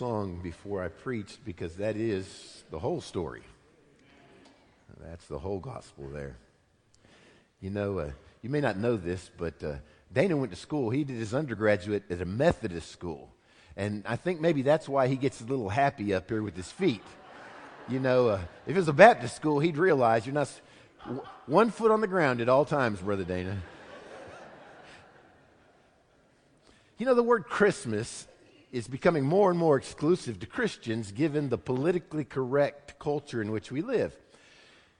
song before I preached because that is the whole story. That's the whole gospel there. You know, uh, you may not know this, but uh, Dana went to school. He did his undergraduate at a Methodist school. And I think maybe that's why he gets a little happy up here with his feet. You know, uh, if it was a Baptist school, he'd realize you're not one foot on the ground at all times, Brother Dana. You know, the word Christmas is becoming more and more exclusive to Christians given the politically correct culture in which we live.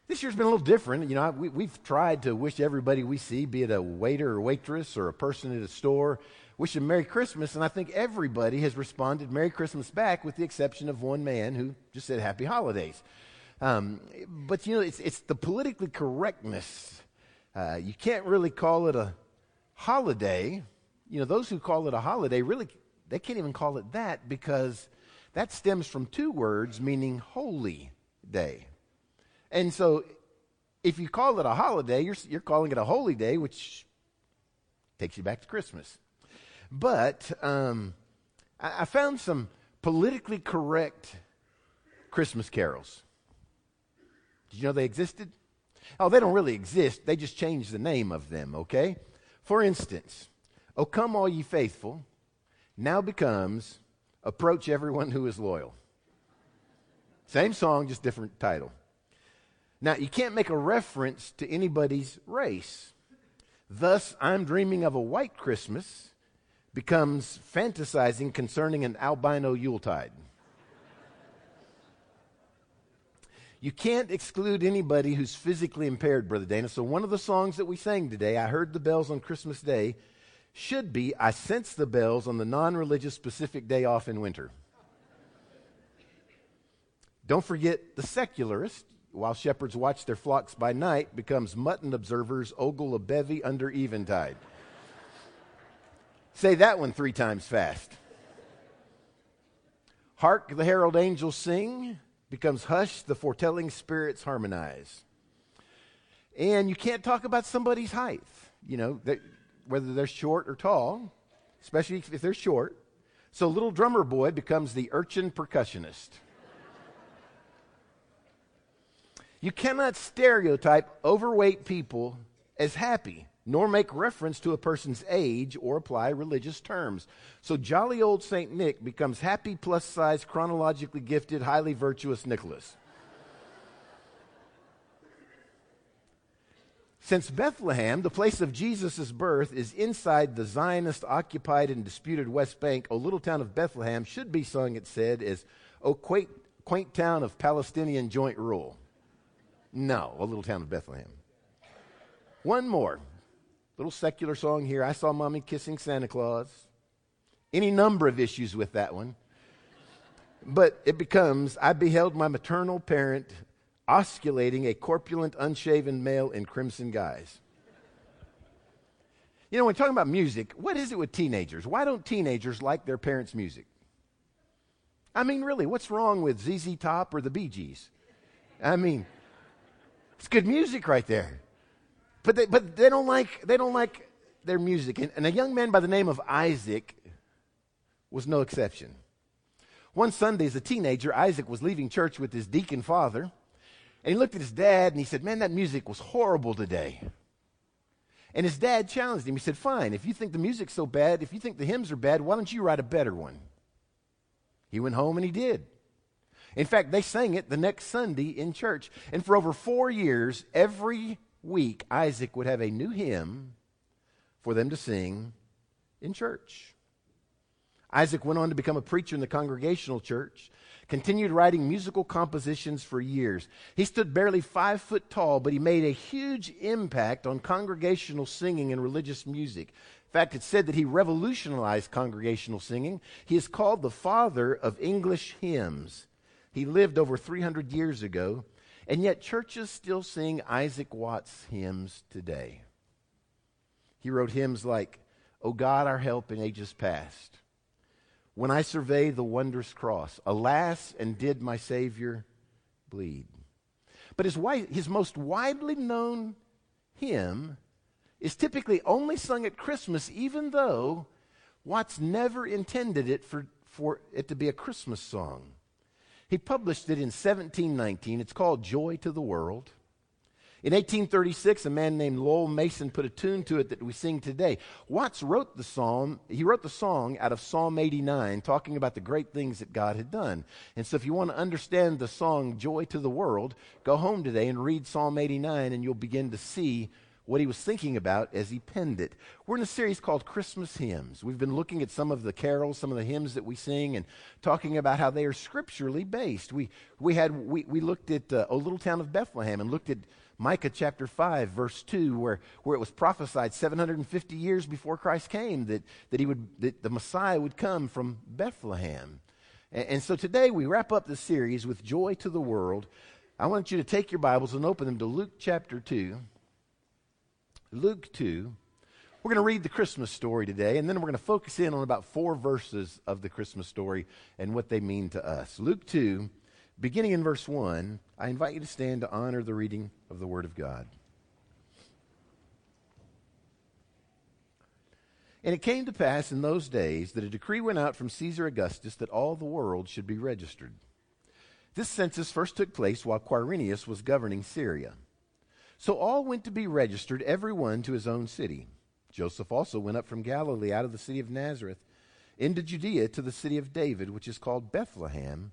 This year's been a little different. You know, we, have tried to wish everybody we see, be it a waiter or waitress or a person at a store, wish them Merry Christmas. And I think everybody has responded Merry Christmas back, with the exception of one man who just said Happy Holidays. Um, but, you know, it's, it's the politically correctness. Uh, you can't really call it a holiday. You know, those who call it a holiday really they can't even call it that because that stems from two words meaning holy day. And so if you call it a holiday, you're, you're calling it a holy day, which takes you back to Christmas. But um, I, I found some politically correct Christmas carols. Did you know they existed? Oh, they don't really exist. They just changed the name of them, okay? For instance, O come all ye faithful, now becomes Approach Everyone Who Is Loyal. Same song, just different title. Now, you can't make a reference to anybody's race. Thus, I'm dreaming of a white Christmas becomes fantasizing concerning an albino Yuletide. You can't exclude anybody who's physically impaired, Brother Dana. So, one of the songs that we sang today, I heard the bells on Christmas Day, should be I sense the bells on the non religious specific day off in winter. Don't forget the secularist, while shepherds watch their flocks by night, becomes mutton observers ogle a bevy under eventide. Say that one three times fast. Hark the herald angels sing becomes hush the foretelling spirits harmonize. And you can't talk about somebody's height. You know, whether they're short or tall, especially if they're short. So little drummer boy becomes the urchin percussionist. you cannot stereotype overweight people as happy, nor make reference to a person's age or apply religious terms. So jolly old St. Nick becomes happy plus size, chronologically gifted, highly virtuous Nicholas. Since Bethlehem, the place of Jesus' birth, is inside the Zionist occupied and disputed West Bank, O little town of Bethlehem should be sung, it said, as O quaint, quaint town of Palestinian joint rule. No, a little town of Bethlehem. One more. Little secular song here. I saw mommy kissing Santa Claus. Any number of issues with that one. But it becomes I beheld my maternal parent osculating a corpulent, unshaven male in crimson guise. You know, when talking about music, what is it with teenagers? Why don't teenagers like their parents' music? I mean, really, what's wrong with ZZ Top or the Bee Gees? I mean, it's good music right there. But they, but they don't like they don't like their music. And, and a young man by the name of Isaac was no exception. One Sunday, as a teenager, Isaac was leaving church with his deacon father. And he looked at his dad and he said, Man, that music was horrible today. And his dad challenged him. He said, Fine, if you think the music's so bad, if you think the hymns are bad, why don't you write a better one? He went home and he did. In fact, they sang it the next Sunday in church. And for over four years, every week, Isaac would have a new hymn for them to sing in church. Isaac went on to become a preacher in the Congregational Church continued writing musical compositions for years. He stood barely five foot tall, but he made a huge impact on congregational singing and religious music. In fact, it's said that he revolutionized congregational singing. He is called the father of English hymns. He lived over 300 years ago, and yet churches still sing Isaac Watts hymns today. He wrote hymns like, O God, our help in ages past when I survey the wondrous cross. Alas, and did my Savior bleed? But his, his most widely known hymn is typically only sung at Christmas, even though Watts never intended it for, for it to be a Christmas song. He published it in 1719. It's called Joy to the World. In 1836, a man named Lowell Mason put a tune to it that we sing today. Watts wrote the psalm, he wrote the song out of Psalm 89, talking about the great things that God had done. And so if you want to understand the song Joy to the World, go home today and read Psalm 89 and you'll begin to see what he was thinking about as he penned it. We're in a series called Christmas Hymns. We've been looking at some of the carols, some of the hymns that we sing, and talking about how they are scripturally based. We, we, had, we, we looked at uh, Little Town of Bethlehem and looked at Micah chapter 5, verse 2, where, where it was prophesied 750 years before Christ came that, that, he would, that the Messiah would come from Bethlehem. And, and so today we wrap up the series with Joy to the World. I want you to take your Bibles and open them to Luke chapter 2. Luke 2. We're going to read the Christmas story today, and then we're going to focus in on about four verses of the Christmas story and what they mean to us. Luke 2, beginning in verse 1, I invite you to stand to honor the reading of the Word of God. And it came to pass in those days that a decree went out from Caesar Augustus that all the world should be registered. This census first took place while Quirinius was governing Syria. So all went to be registered, every one to his own city. Joseph also went up from Galilee out of the city of Nazareth into Judea to the city of David, which is called Bethlehem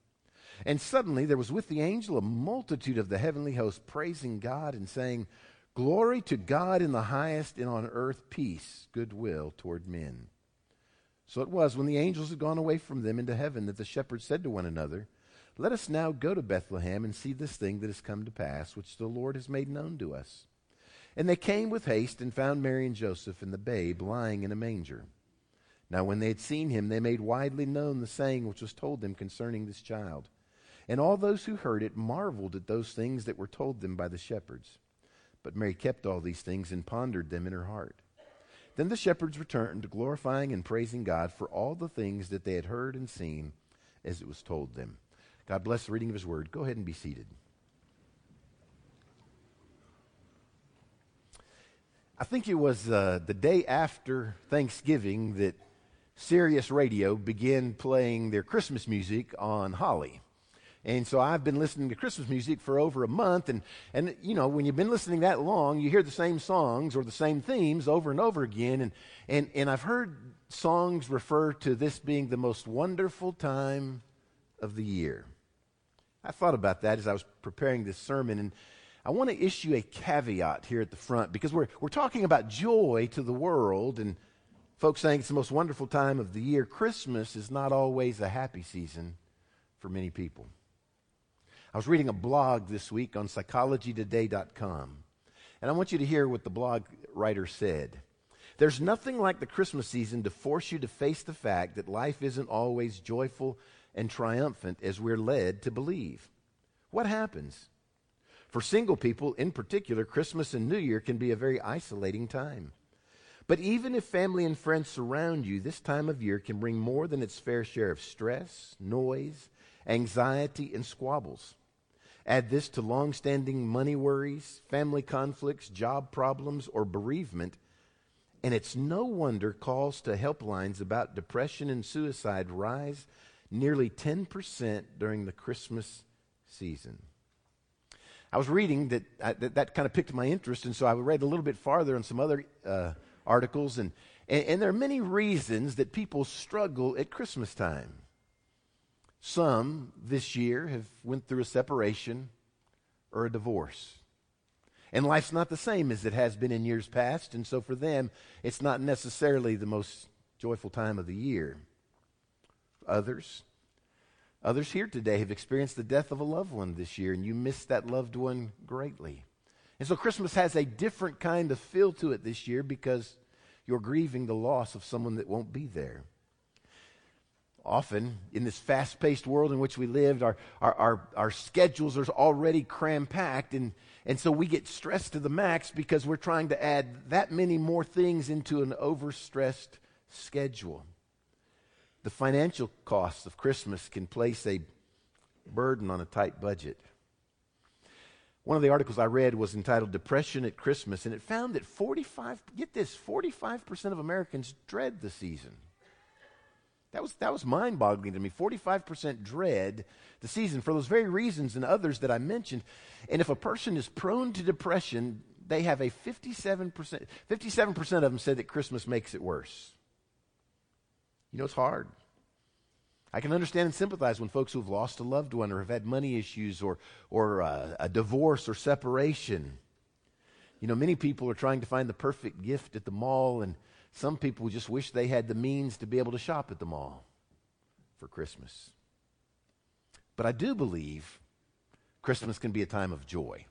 And suddenly there was with the angel a multitude of the heavenly host praising God and saying, Glory to God in the highest, and on earth peace, goodwill toward men. So it was when the angels had gone away from them into heaven that the shepherds said to one another, Let us now go to Bethlehem and see this thing that has come to pass, which the Lord has made known to us. And they came with haste and found Mary and Joseph and the babe lying in a manger. Now, when they had seen him, they made widely known the saying which was told them concerning this child. And all those who heard it marveled at those things that were told them by the shepherds. But Mary kept all these things and pondered them in her heart. Then the shepherds returned, glorifying and praising God for all the things that they had heard and seen as it was told them. God bless the reading of his word. Go ahead and be seated. I think it was uh, the day after Thanksgiving that Sirius Radio began playing their Christmas music on Holly. And so I've been listening to Christmas music for over a month. And, and, you know, when you've been listening that long, you hear the same songs or the same themes over and over again. And, and, and I've heard songs refer to this being the most wonderful time of the year. I thought about that as I was preparing this sermon. And I want to issue a caveat here at the front because we're, we're talking about joy to the world. And folks saying it's the most wonderful time of the year. Christmas is not always a happy season for many people. I was reading a blog this week on psychologytoday.com, and I want you to hear what the blog writer said. There's nothing like the Christmas season to force you to face the fact that life isn't always joyful and triumphant as we're led to believe. What happens? For single people in particular, Christmas and New Year can be a very isolating time. But even if family and friends surround you, this time of year can bring more than its fair share of stress, noise, anxiety, and squabbles. Add this to long-standing money worries, family conflicts, job problems, or bereavement, and it's no wonder calls to helplines about depression and suicide rise nearly 10% during the Christmas season. I was reading that I, that, that, kind of piqued my interest, and so I read a little bit farther on some other uh, articles, and, and, and there are many reasons that people struggle at Christmas time. Some this year have went through a separation or a divorce. And life's not the same as it has been in years past, and so for them, it's not necessarily the most joyful time of the year. Others, others here today have experienced the death of a loved one this year, and you missed that loved one greatly. And so Christmas has a different kind of feel to it this year because you're grieving the loss of someone that won't be there. Often, in this fast paced world in which we lived, our, our, our, our schedules are already cram packed, and, and so we get stressed to the max because we're trying to add that many more things into an overstressed schedule. The financial costs of Christmas can place a burden on a tight budget. One of the articles I read was entitled Depression at Christmas, and it found that 45, get this, 45% of Americans dread the season. That was, that was mind boggling to me. 45% dread the season for those very reasons and others that I mentioned. And if a person is prone to depression, they have a 57%, 57% of them said that Christmas makes it worse. You know, it's hard. I can understand and sympathize when folks who've lost a loved one or have had money issues or, or uh, a divorce or separation. You know, many people are trying to find the perfect gift at the mall, and some people just wish they had the means to be able to shop at the mall for Christmas. But I do believe Christmas can be a time of joy.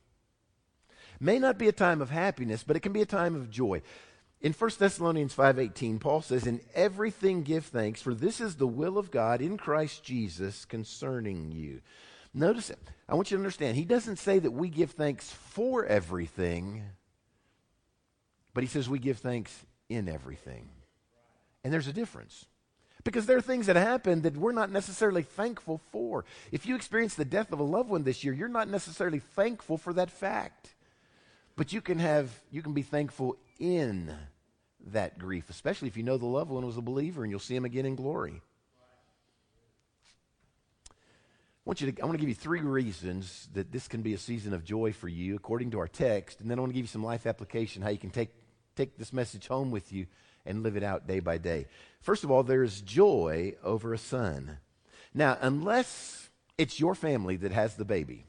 May not be a time of happiness, but it can be a time of joy. In 1 Thessalonians 5:18, Paul says, "In everything give thanks, for this is the will of God in Christ Jesus concerning you." Notice it. I want you to understand, he doesn't say that we give thanks for everything, but he says we give thanks in everything. And there's a difference. Because there are things that happen that we're not necessarily thankful for. If you experience the death of a loved one this year, you're not necessarily thankful for that fact. But you can have you can be thankful in that grief, especially if you know the loved one was a believer and you'll see him again in glory. I want, you to, I want to give you three reasons that this can be a season of joy for you according to our text, and then I want to give you some life application, how you can take take this message home with you and live it out day by day. First of all, there's joy over a son. Now, unless it's your family that has the baby,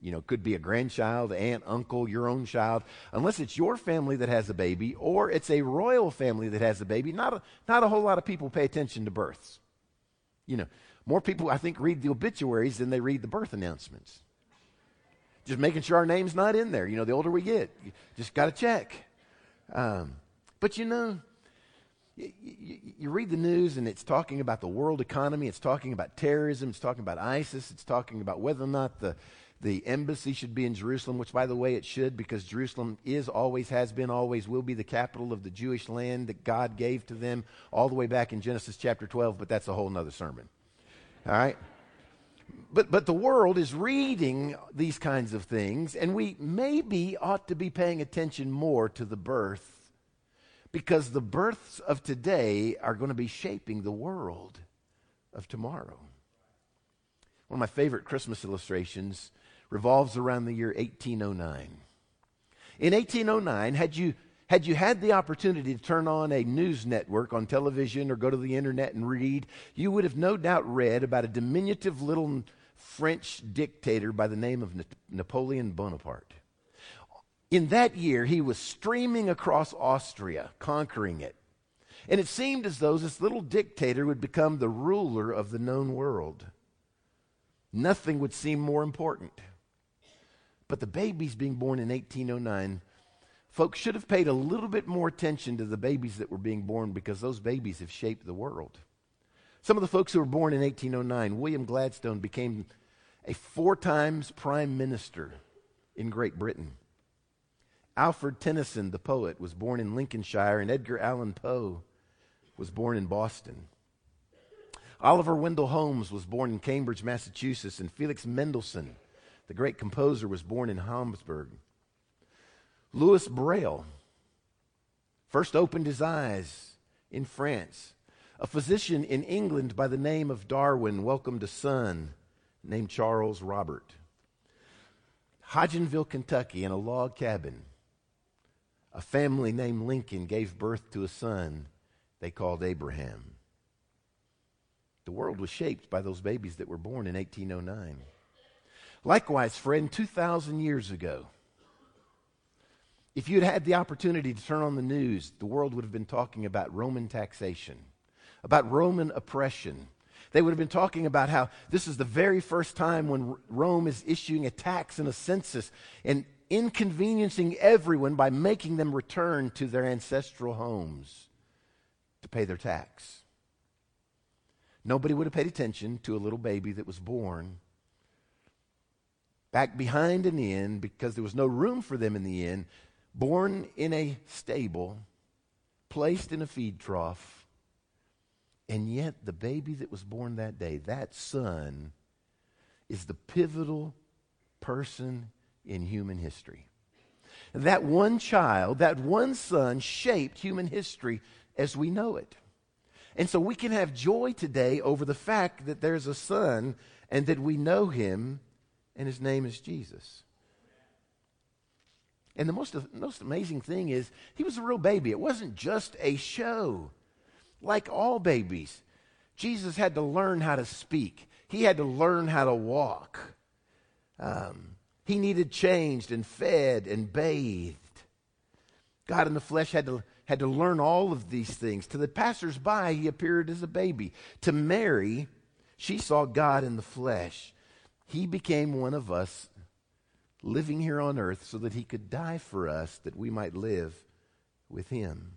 you know, could be a grandchild, aunt, uncle, your own child, unless it's your family that has a baby or it's a royal family that has a baby, not a, not a whole lot of people pay attention to births. You know, more people, I think, read the obituaries than they read the birth announcements. Just making sure our name's not in there. You know, the older we get, just got to check. Um, but you know, you, you, you, read the news and it's talking about the world economy, it's talking about terrorism, it's talking about ISIS, it's talking about whether or not the, the embassy should be in Jerusalem, which, by the way, it should because Jerusalem is, always has been, always will be the capital of the Jewish land that God gave to them all the way back in Genesis chapter 12, but that's a whole other sermon. All right? But, but the world is reading these kinds of things, and we maybe ought to be paying attention more to the birth because the births of today are going to be shaping the world of tomorrow. One of my favorite Christmas illustrations revolves around the year 1809. In 1809, had you had you had the opportunity to turn on a news network on television or go to the internet and read, you would have no doubt read about a diminutive little French dictator by the name of Napoleon Bonaparte. In that year, he was streaming across Austria, conquering it. And it seemed as though this little dictator would become the ruler of the known world. Nothing would seem more important. But the babies being born in 1809 Folks should have paid a little bit more attention to the babies that were being born because those babies have shaped the world. Some of the folks who were born in 1809, William Gladstone became a four times prime minister in Great Britain. Alfred Tennyson, the poet, was born in Lincolnshire, and Edgar Allan Poe was born in Boston. Oliver Wendell Holmes was born in Cambridge, Massachusetts, and Felix Mendelssohn, the great composer, was born in Hamburg. Louis Braille first opened his eyes in France. A physician in England by the name of Darwin welcomed a son named Charles Robert. Hodgenville, Kentucky, in a log cabin, a family named Lincoln gave birth to a son they called Abraham. The world was shaped by those babies that were born in 1809. Likewise, friend, 2,000 years ago, If you'd had the opportunity to turn on the news, the world would have been talking about Roman taxation, about Roman oppression. They would have been talking about how this is the very first time when Rome is issuing a tax and a census and inconveniencing everyone by making them return to their ancestral homes to pay their tax. Nobody would have paid attention to a little baby that was born back behind an inn because there was no room for them in the inn, born in a stable, placed in a feed trough. And yet, the baby that was born that day, that son, is the pivotal person in human history. That one child, that one son, shaped human history as we know it. And so we can have joy today over the fact that there's a son and that we know him, and his name is Jesus. And the most, most amazing thing is, he was a real baby. It wasn't just a show. Like all babies, Jesus had to learn how to speak, he had to learn how to walk. Um, he needed changed and fed and bathed. God in the flesh had to had to learn all of these things. To the passersby, he appeared as a baby. To Mary, she saw God in the flesh. He became one of us living here on earth so that he could die for us that we might live with him.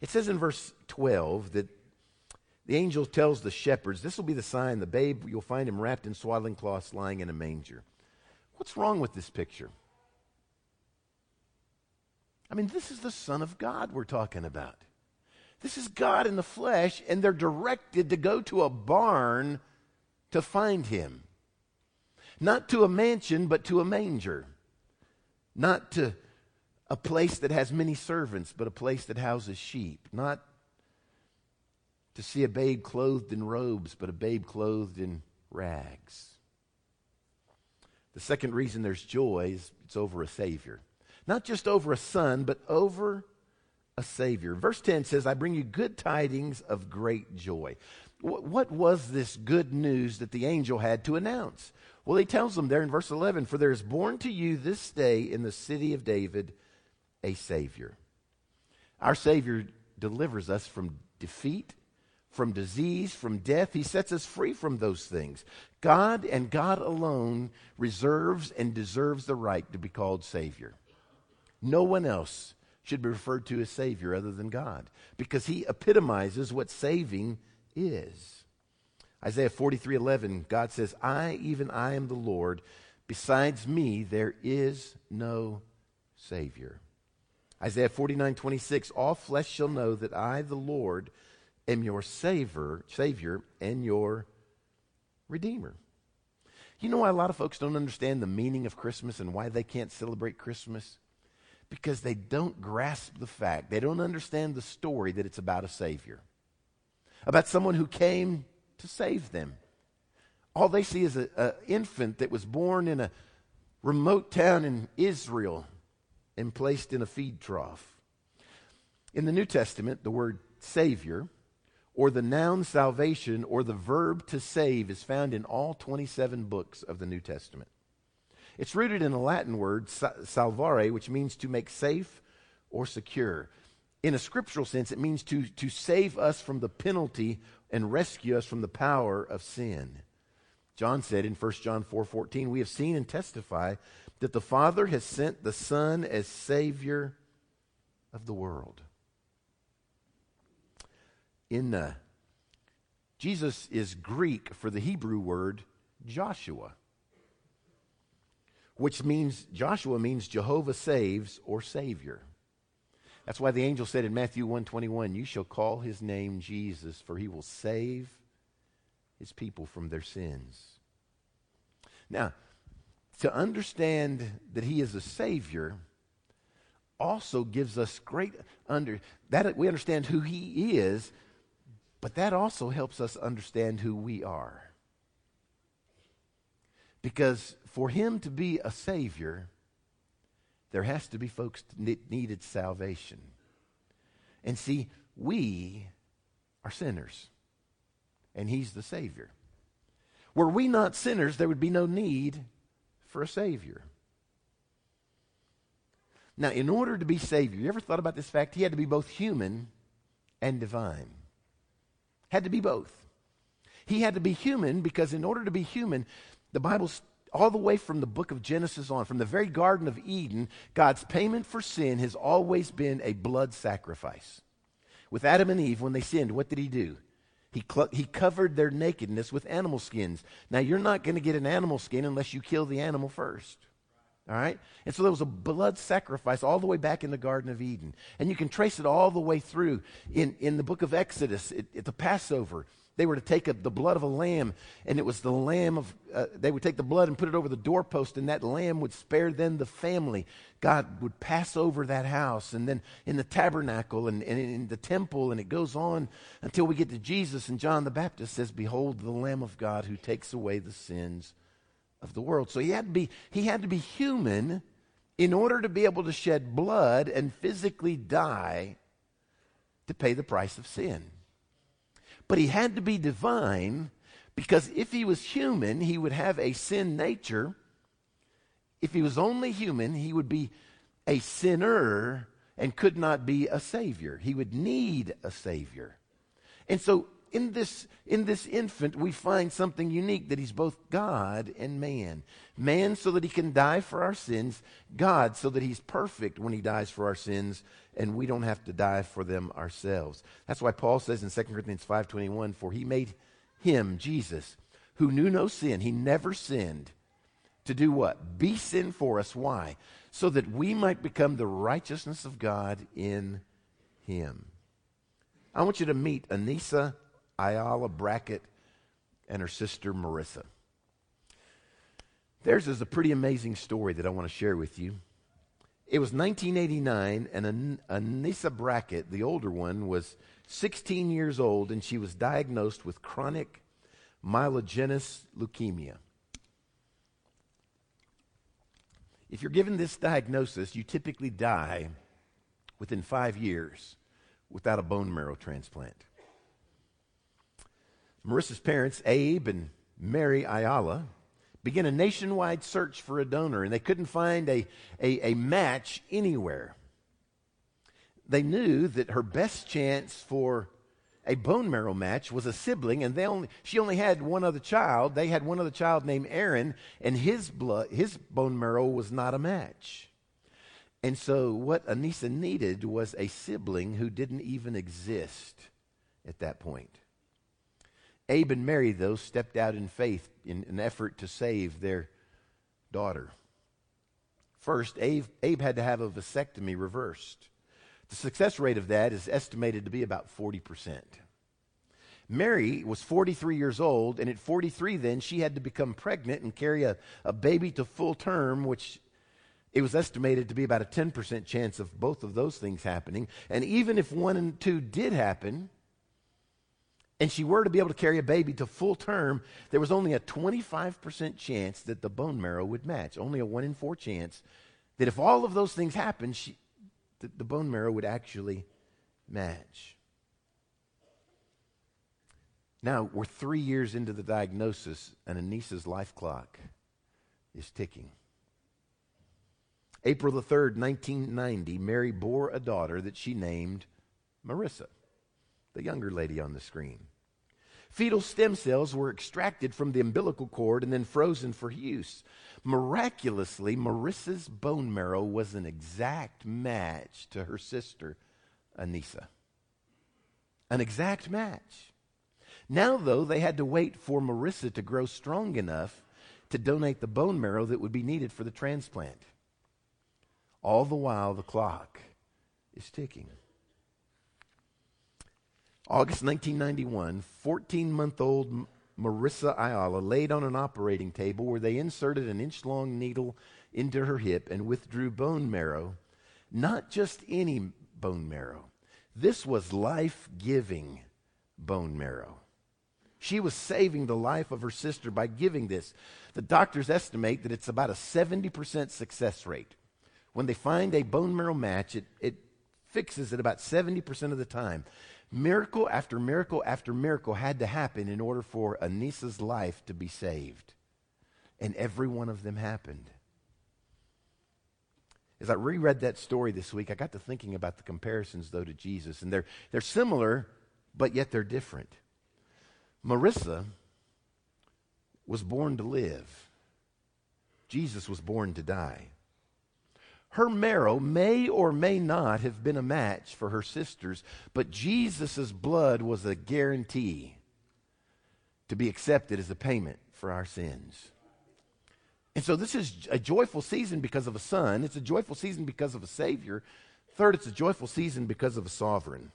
It says in verse 12 that the angel tells the shepherds, This will be the sign, the babe, you'll find him wrapped in swaddling cloths lying in a manger. What's wrong with this picture? I mean, this is the Son of God we're talking about. This is God in the flesh, and they're directed to go to a barn to find him. Not to a mansion, but to a manger. Not to a place that has many servants, but a place that houses sheep. Not to see a babe clothed in robes, but a babe clothed in rags. The second reason there's joy is it's over a Savior. Not just over a son, but over a Savior. Verse 10 says, I bring you good tidings of great joy. What was this good news that the angel had to announce? Well, he tells them there in verse 11, For there is born to you this day in the city of David a Savior. Our Savior delivers us from defeat, from disease, from death. He sets us free from those things. God and God alone reserves and deserves the right to be called Savior. No one else should be referred to as Savior other than God because he epitomizes what saving is. Isaiah 43 11, God says, I, even I, am the Lord. Besides me, there is no Savior. Isaiah 49 26, all flesh shall know that I, the Lord, am your Savior, Savior and your Redeemer. You know why a lot of folks don't understand the meaning of Christmas and why they can't celebrate Christmas? because they don't grasp the fact, they don't understand the story that it's about a Savior, about someone who came to save them. All they see is an infant that was born in a remote town in Israel and placed in a feed trough. In the New Testament, the word Savior, or the noun salvation, or the verb to save, is found in all 27 books of the New Testament. It's rooted in a Latin word, salvare, which means to make safe or secure. In a scriptural sense, it means to, to save us from the penalty and rescue us from the power of sin. John said in 1 John 4:14, "We have seen and testify that the Father has sent the Son as savior of the world." In uh, Jesus is Greek for the Hebrew word Joshua which means Joshua means Jehovah saves or savior. That's why the angel said in Matthew 121, you shall call his name Jesus for he will save his people from their sins. Now, to understand that he is a savior also gives us great under that we understand who he is, but that also helps us understand who we are. Because for him to be a Savior, there has to be folks that needed salvation. And see, we are sinners, and he's the Savior. Were we not sinners, there would be no need for a Savior. Now, in order to be Savior, you ever thought about this fact? He had to be both human and divine. Had to be both. He had to be human because, in order to be human, the Bible's all the way from the book of Genesis on, from the very Garden of Eden, God's payment for sin has always been a blood sacrifice. With Adam and Eve, when they sinned, what did he do? He, cl- he covered their nakedness with animal skins. Now, you're not going to get an animal skin unless you kill the animal first. All right? And so there was a blood sacrifice all the way back in the Garden of Eden. And you can trace it all the way through in, in the book of Exodus at the Passover. They were to take a, the blood of a lamb, and it was the lamb of, uh, they would take the blood and put it over the doorpost, and that lamb would spare then the family. God would pass over that house, and then in the tabernacle and, and in the temple, and it goes on until we get to Jesus, and John the Baptist says, Behold, the Lamb of God who takes away the sins of the world. So he had to be, he had to be human in order to be able to shed blood and physically die to pay the price of sin. But he had to be divine because if he was human, he would have a sin nature. If he was only human, he would be a sinner and could not be a savior. He would need a savior. And so in this, in this infant, we find something unique that he's both God and man. Man, so that he can die for our sins, God, so that he's perfect when he dies for our sins, and we don't have to die for them ourselves. That's why Paul says in 2 Corinthians 5.21, For he made him, Jesus, who knew no sin, he never sinned, to do what? Be sin for us. Why? So that we might become the righteousness of God in him. I want you to meet Anissa Ayala Brackett and her sister Marissa. Theirs is a pretty amazing story that I want to share with you. It was 1989, and Anissa Brackett, the older one, was 16 years old, and she was diagnosed with chronic myelogenous leukemia. If you're given this diagnosis, you typically die within five years without a bone marrow transplant. Marissa's parents, Abe and Mary Ayala, began a nationwide search for a donor, and they couldn't find a, a, a match anywhere. They knew that her best chance for a bone marrow match was a sibling, and they only, she only had one other child. They had one other child named Aaron, and his, blood, his bone marrow was not a match. And so, what Anissa needed was a sibling who didn't even exist at that point. Abe and Mary, though, stepped out in faith in an effort to save their daughter. First, Abe, Abe had to have a vasectomy reversed. The success rate of that is estimated to be about 40%. Mary was 43 years old, and at 43, then, she had to become pregnant and carry a, a baby to full term, which it was estimated to be about a 10% chance of both of those things happening. And even if one and two did happen, and she were to be able to carry a baby to full term, there was only a 25% chance that the bone marrow would match. Only a 1 in 4 chance that if all of those things happened, she, the, the bone marrow would actually match. Now, we're three years into the diagnosis, and Anissa's life clock is ticking. April the 3rd, 1990, Mary bore a daughter that she named Marissa the younger lady on the screen. Fetal stem cells were extracted from the umbilical cord and then frozen for use. Miraculously, Marissa's bone marrow was an exact match to her sister, Anissa. An exact match. Now, though, they had to wait for Marissa to grow strong enough to donate the bone marrow that would be needed for the transplant. All the while, the clock is ticking. August 1991, 14 month old Marissa Ayala laid on an operating table where they inserted an inch long needle into her hip and withdrew bone marrow. Not just any bone marrow, this was life giving bone marrow. She was saving the life of her sister by giving this. The doctors estimate that it's about a 70% success rate. When they find a bone marrow match, it, it fixes it about 70% of the time. Miracle after miracle after miracle had to happen in order for Anissa's life to be saved. And every one of them happened. As I reread that story this week, I got to thinking about the comparisons, though, to Jesus. And they're, they're similar, but yet they're different. Marissa was born to live, Jesus was born to die. Her marrow may or may not have been a match for her sister's, but Jesus' blood was a guarantee to be accepted as a payment for our sins. And so this is a joyful season because of a son. It's a joyful season because of a savior. Third, it's a joyful season because of a sovereign.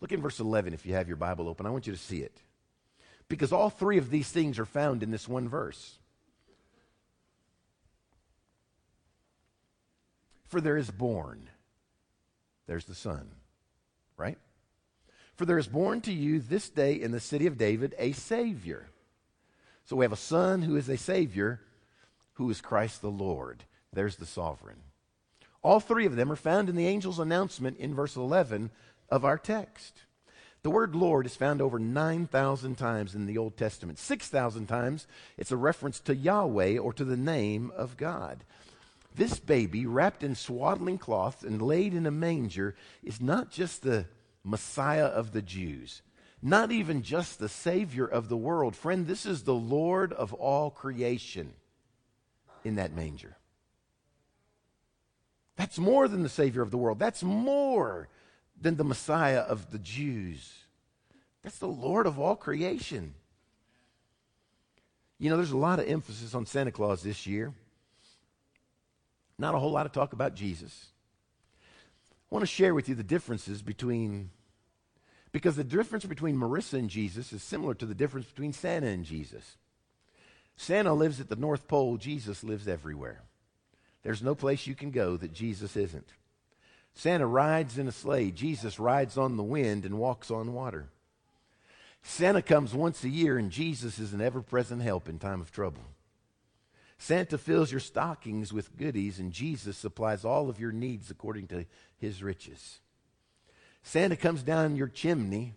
Look in verse 11 if you have your Bible open. I want you to see it. Because all three of these things are found in this one verse. For there is born, there's the Son, right? For there is born to you this day in the city of David a Savior. So we have a Son who is a Savior, who is Christ the Lord. There's the sovereign. All three of them are found in the angel's announcement in verse 11 of our text. The word Lord is found over 9,000 times in the Old Testament. 6,000 times it's a reference to Yahweh or to the name of God. This baby, wrapped in swaddling cloths and laid in a manger, is not just the Messiah of the Jews, not even just the Savior of the world. Friend, this is the Lord of all creation in that manger. That's more than the Savior of the world. That's more than the Messiah of the Jews. That's the Lord of all creation. You know, there's a lot of emphasis on Santa Claus this year. Not a whole lot of talk about Jesus. I want to share with you the differences between, because the difference between Marissa and Jesus is similar to the difference between Santa and Jesus. Santa lives at the North Pole, Jesus lives everywhere. There's no place you can go that Jesus isn't. Santa rides in a sleigh, Jesus rides on the wind and walks on water. Santa comes once a year, and Jesus is an ever present help in time of trouble. Santa fills your stockings with goodies, and Jesus supplies all of your needs according to his riches. Santa comes down your chimney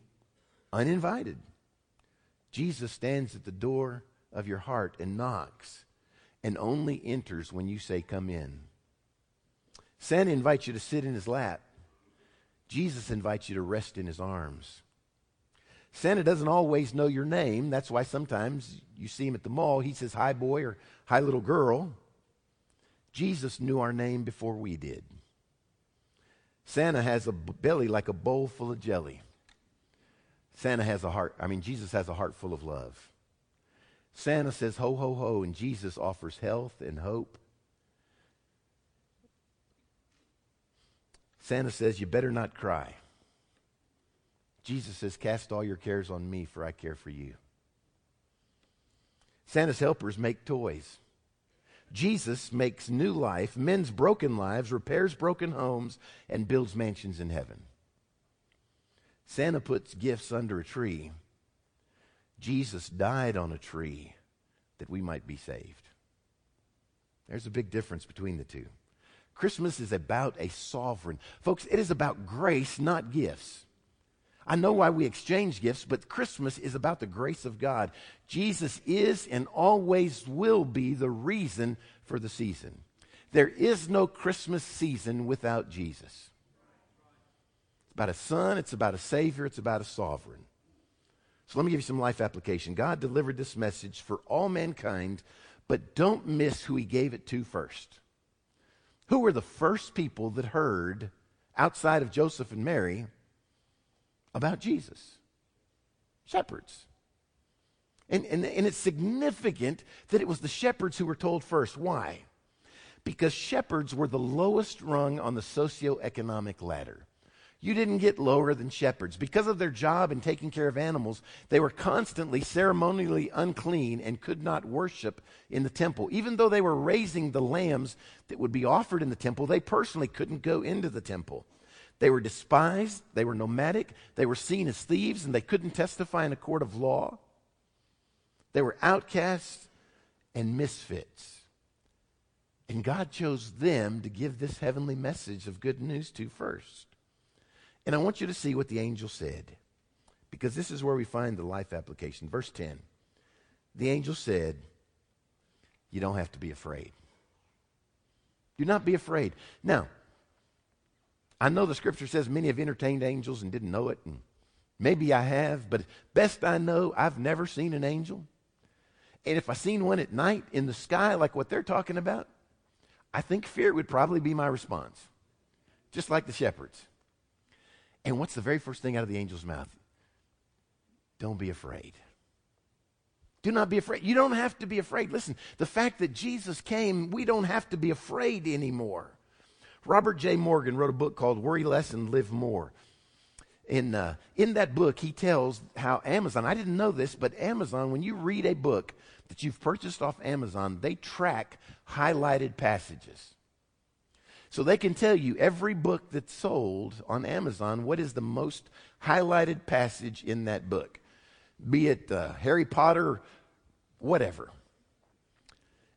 uninvited. Jesus stands at the door of your heart and knocks and only enters when you say, Come in. Santa invites you to sit in his lap. Jesus invites you to rest in his arms. Santa doesn't always know your name. That's why sometimes you see him at the mall. He says, Hi, boy, or Hi, little girl. Jesus knew our name before we did. Santa has a belly like a bowl full of jelly. Santa has a heart, I mean, Jesus has a heart full of love. Santa says, Ho, ho, ho, and Jesus offers health and hope. Santa says, You better not cry. Jesus says, Cast all your cares on me, for I care for you. Santa's helpers make toys. Jesus makes new life, mends broken lives, repairs broken homes, and builds mansions in heaven. Santa puts gifts under a tree. Jesus died on a tree that we might be saved. There's a big difference between the two. Christmas is about a sovereign. Folks, it is about grace, not gifts. I know why we exchange gifts, but Christmas is about the grace of God. Jesus is and always will be the reason for the season. There is no Christmas season without Jesus. It's about a son, it's about a savior, it's about a sovereign. So let me give you some life application. God delivered this message for all mankind, but don't miss who he gave it to first. Who were the first people that heard outside of Joseph and Mary? About Jesus shepherds. And, and, and it's significant that it was the shepherds who were told first. Why? Because shepherds were the lowest rung on the socioeconomic ladder. You didn't get lower than shepherds. Because of their job in taking care of animals, they were constantly ceremonially unclean and could not worship in the temple. Even though they were raising the lambs that would be offered in the temple, they personally couldn't go into the temple. They were despised, they were nomadic, they were seen as thieves, and they couldn't testify in a court of law. They were outcasts and misfits. And God chose them to give this heavenly message of good news to first. And I want you to see what the angel said, because this is where we find the life application. Verse 10 The angel said, You don't have to be afraid. Do not be afraid. Now, I know the scripture says many have entertained angels and didn't know it, and maybe I have, but best I know, I've never seen an angel. And if I seen one at night in the sky, like what they're talking about, I think fear would probably be my response, just like the shepherds. And what's the very first thing out of the angel's mouth? Don't be afraid. Do not be afraid. You don't have to be afraid. Listen, the fact that Jesus came, we don't have to be afraid anymore. Robert J. Morgan wrote a book called Worry Less and Live More. In, uh, in that book, he tells how Amazon, I didn't know this, but Amazon, when you read a book that you've purchased off Amazon, they track highlighted passages. So they can tell you every book that's sold on Amazon, what is the most highlighted passage in that book be it uh, Harry Potter, whatever.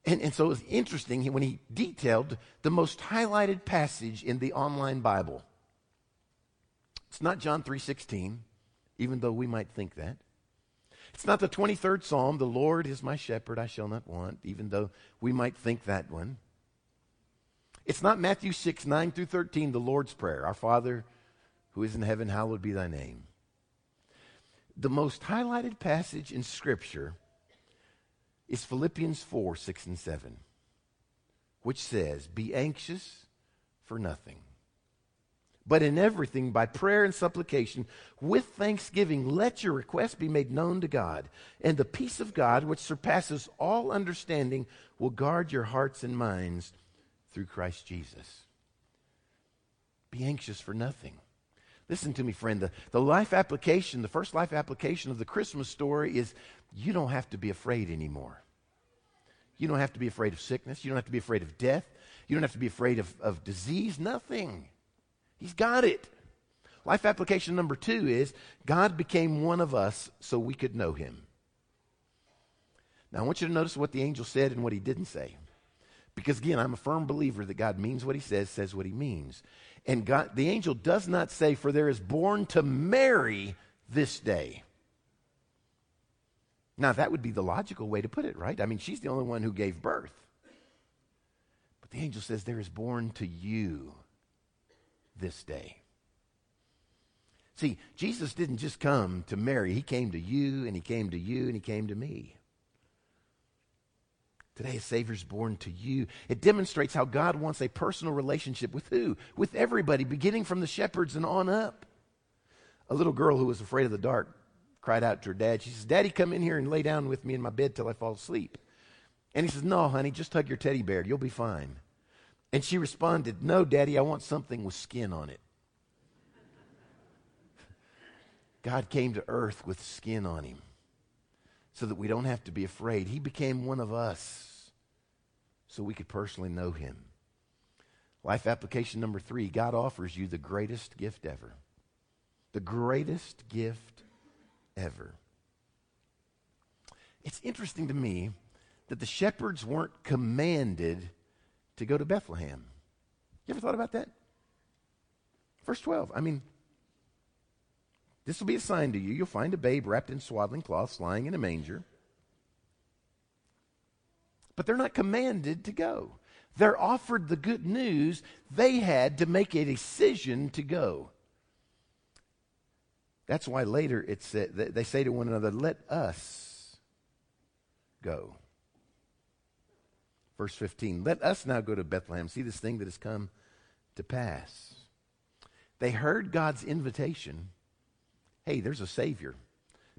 And, and so it was interesting when he detailed the most highlighted passage in the online Bible. It's not John 3:16, even though we might think that. It's not the 23rd Psalm, the Lord is my shepherd, I shall not want, even though we might think that one. It's not Matthew 6, 9 through 13, the Lord's Prayer, Our Father who is in heaven, hallowed be thy name the most highlighted passage in Scripture is Philippians 4 6 and 7, which says, Be anxious for nothing, but in everything, by prayer and supplication, with thanksgiving, let your requests be made known to God. And the peace of God, which surpasses all understanding, will guard your hearts and minds through Christ Jesus. Be anxious for nothing. Listen to me, friend. The, the life application, the first life application of the Christmas story is you don't have to be afraid anymore. You don't have to be afraid of sickness. You don't have to be afraid of death. You don't have to be afraid of, of disease. Nothing. He's got it. Life application number two is God became one of us so we could know him. Now, I want you to notice what the angel said and what he didn't say. Because again, I'm a firm believer that God means what he says, says what he means. And God, the angel does not say, For there is born to Mary this day. Now, that would be the logical way to put it, right? I mean, she's the only one who gave birth. But the angel says, There is born to you this day. See, Jesus didn't just come to Mary, he came to you, and he came to you, and he came to me. Today, a Savior's born to you. It demonstrates how God wants a personal relationship with who? With everybody, beginning from the shepherds and on up. A little girl who was afraid of the dark cried out to her dad. She says, Daddy, come in here and lay down with me in my bed till I fall asleep. And he says, No, honey, just hug your teddy bear. You'll be fine. And she responded, No, Daddy, I want something with skin on it. God came to earth with skin on him so that we don't have to be afraid. He became one of us so we could personally know him. Life application number three God offers you the greatest gift ever. The greatest gift ever. It's interesting to me that the shepherds weren't commanded to go to Bethlehem. You ever thought about that? Verse 12. I mean, this will be a sign to you. You'll find a babe wrapped in swaddling cloths lying in a manger. But they're not commanded to go. They're offered the good news. They had to make a decision to go. That's why later it said, they say to one another, Let us go. Verse 15, Let us now go to Bethlehem, see this thing that has come to pass. They heard God's invitation hey, there's a Savior.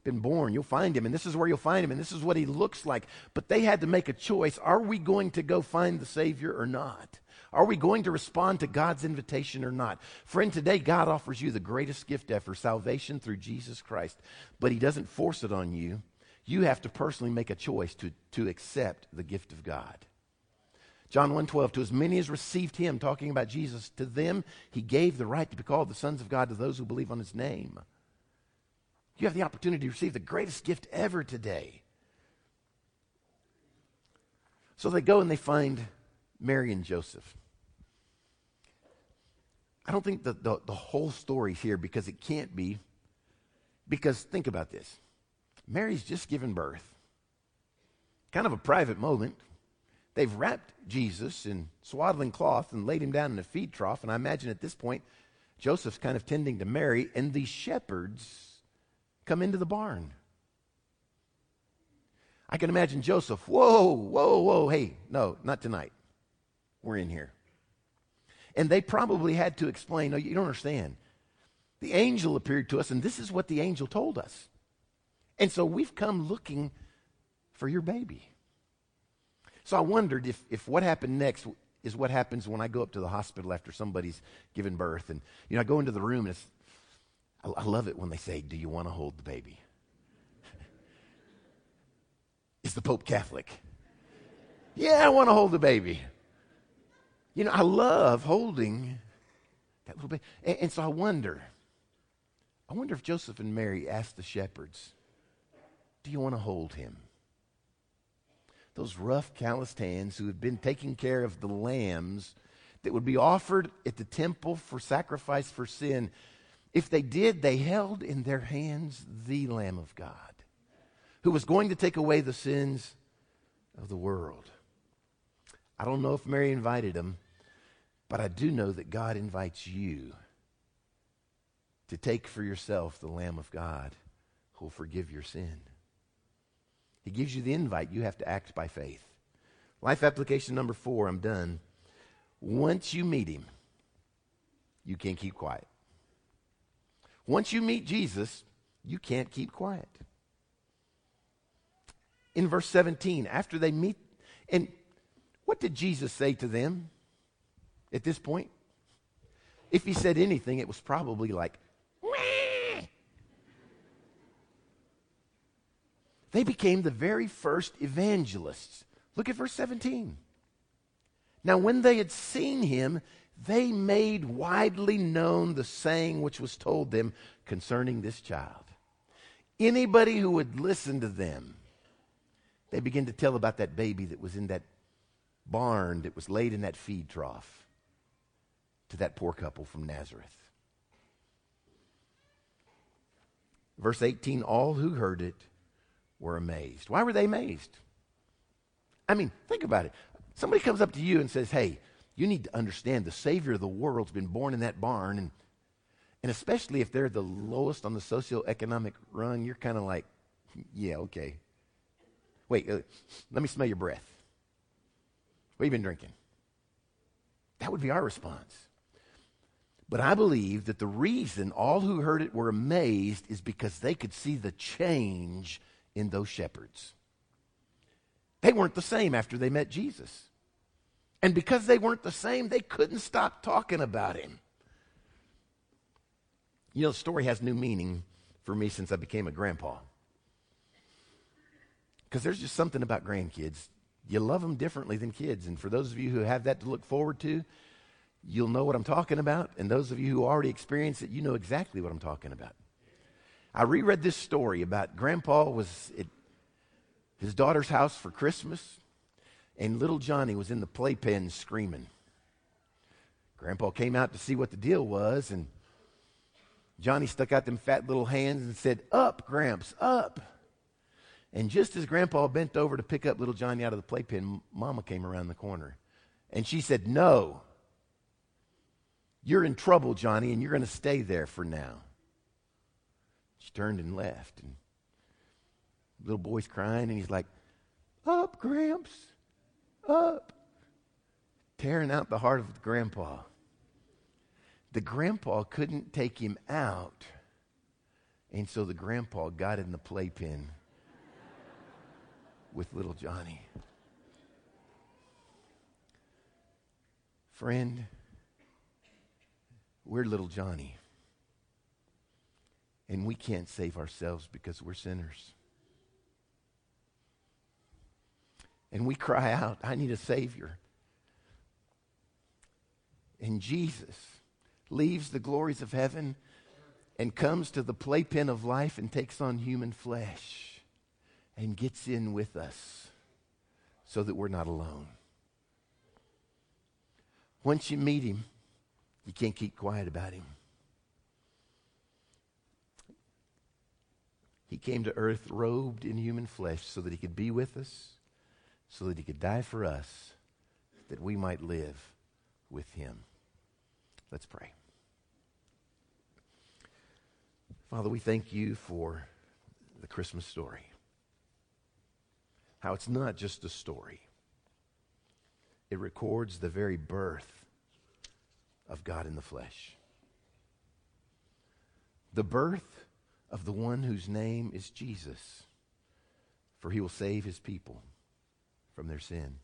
Been born, you'll find him, and this is where you'll find him, and this is what he looks like. But they had to make a choice. Are we going to go find the Savior or not? Are we going to respond to God's invitation or not? Friend, today God offers you the greatest gift ever salvation through Jesus Christ. But He doesn't force it on you. You have to personally make a choice to, to accept the gift of God. John 1:12 to as many as received him talking about Jesus to them he gave the right to be called the sons of God to those who believe on his name. You have the opportunity to receive the greatest gift ever today. So they go and they find Mary and Joseph. I don't think the, the, the whole story here because it can't be. Because think about this Mary's just given birth. Kind of a private moment. They've wrapped Jesus in swaddling cloth and laid him down in a feed trough. And I imagine at this point, Joseph's kind of tending to Mary, and these shepherds come into the barn. I can imagine Joseph, whoa, whoa, whoa, hey, no, not tonight. We're in here. And they probably had to explain, no, you don't understand. The angel appeared to us, and this is what the angel told us. And so we've come looking for your baby. So I wondered if, if what happened next is what happens when I go up to the hospital after somebody's given birth. And, you know, I go into the room and it's, I, I love it when they say, Do you want to hold the baby? is the Pope Catholic? Yeah, I want to hold the baby. You know, I love holding that little baby. And, and so I wonder, I wonder if Joseph and Mary asked the shepherds, Do you want to hold him? Those rough, calloused hands who had been taking care of the lambs that would be offered at the temple for sacrifice for sin. If they did, they held in their hands the Lamb of God who was going to take away the sins of the world. I don't know if Mary invited him, but I do know that God invites you to take for yourself the Lamb of God who will forgive your sin. He gives you the invite. You have to act by faith. Life application number four, I'm done. Once you meet him, you can't keep quiet. Once you meet Jesus, you can't keep quiet in verse 17, after they meet. And what did Jesus say to them at this point? If he said anything, it was probably like, Wah! they became the very first evangelists. Look at verse 17. Now, when they had seen him, they made widely known the saying which was told them concerning this child. Anybody who would listen to them they begin to tell about that baby that was in that barn that was laid in that feed trough to that poor couple from Nazareth. Verse 18 all who heard it were amazed. Why were they amazed? I mean, think about it. Somebody comes up to you and says, Hey, you need to understand the Savior of the world's been born in that barn. And, and especially if they're the lowest on the socioeconomic rung, you're kind of like, Yeah, okay. Wait, uh, let me smell your breath. What have you been drinking? That would be our response. But I believe that the reason all who heard it were amazed is because they could see the change in those shepherds. They weren't the same after they met Jesus. And because they weren't the same, they couldn't stop talking about him. You know, the story has new meaning for me since I became a grandpa. Because there's just something about grandkids. You love them differently than kids. And for those of you who have that to look forward to, you'll know what I'm talking about. And those of you who already experienced it, you know exactly what I'm talking about. I reread this story about Grandpa was at his daughter's house for Christmas, and little Johnny was in the playpen screaming. Grandpa came out to see what the deal was, and Johnny stuck out them fat little hands and said, Up, Gramps, up. And just as Grandpa bent over to pick up little Johnny out of the playpen, Mama came around the corner. And she said, No. You're in trouble, Johnny, and you're going to stay there for now. She turned and left. And little boy's crying, and he's like, Up, Gramps, up. Tearing out the heart of the grandpa. The grandpa couldn't take him out. And so the grandpa got in the playpen with little Johnny. Friend, we're little Johnny. And we can't save ourselves because we're sinners. And we cry out, I need a Savior. And Jesus leaves the glories of heaven and comes to the playpen of life and takes on human flesh and gets in with us so that we're not alone. Once you meet him, you can't keep quiet about him. He came to earth robed in human flesh so that he could be with us, so that he could die for us, that we might live with him. Let's pray. Father, we thank you for the Christmas story. How it's not just a story, it records the very birth of God in the flesh. The birth of the one whose name is Jesus, for he will save his people from their sin.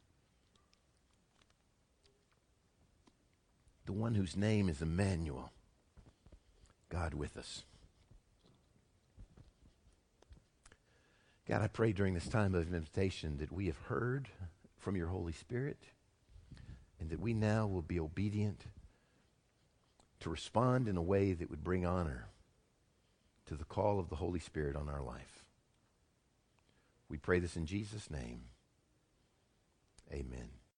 The one whose name is Emmanuel, God with us. God, I pray during this time of invitation that we have heard from your Holy Spirit and that we now will be obedient to respond in a way that would bring honor to the call of the Holy Spirit on our life. We pray this in Jesus' name. Amen.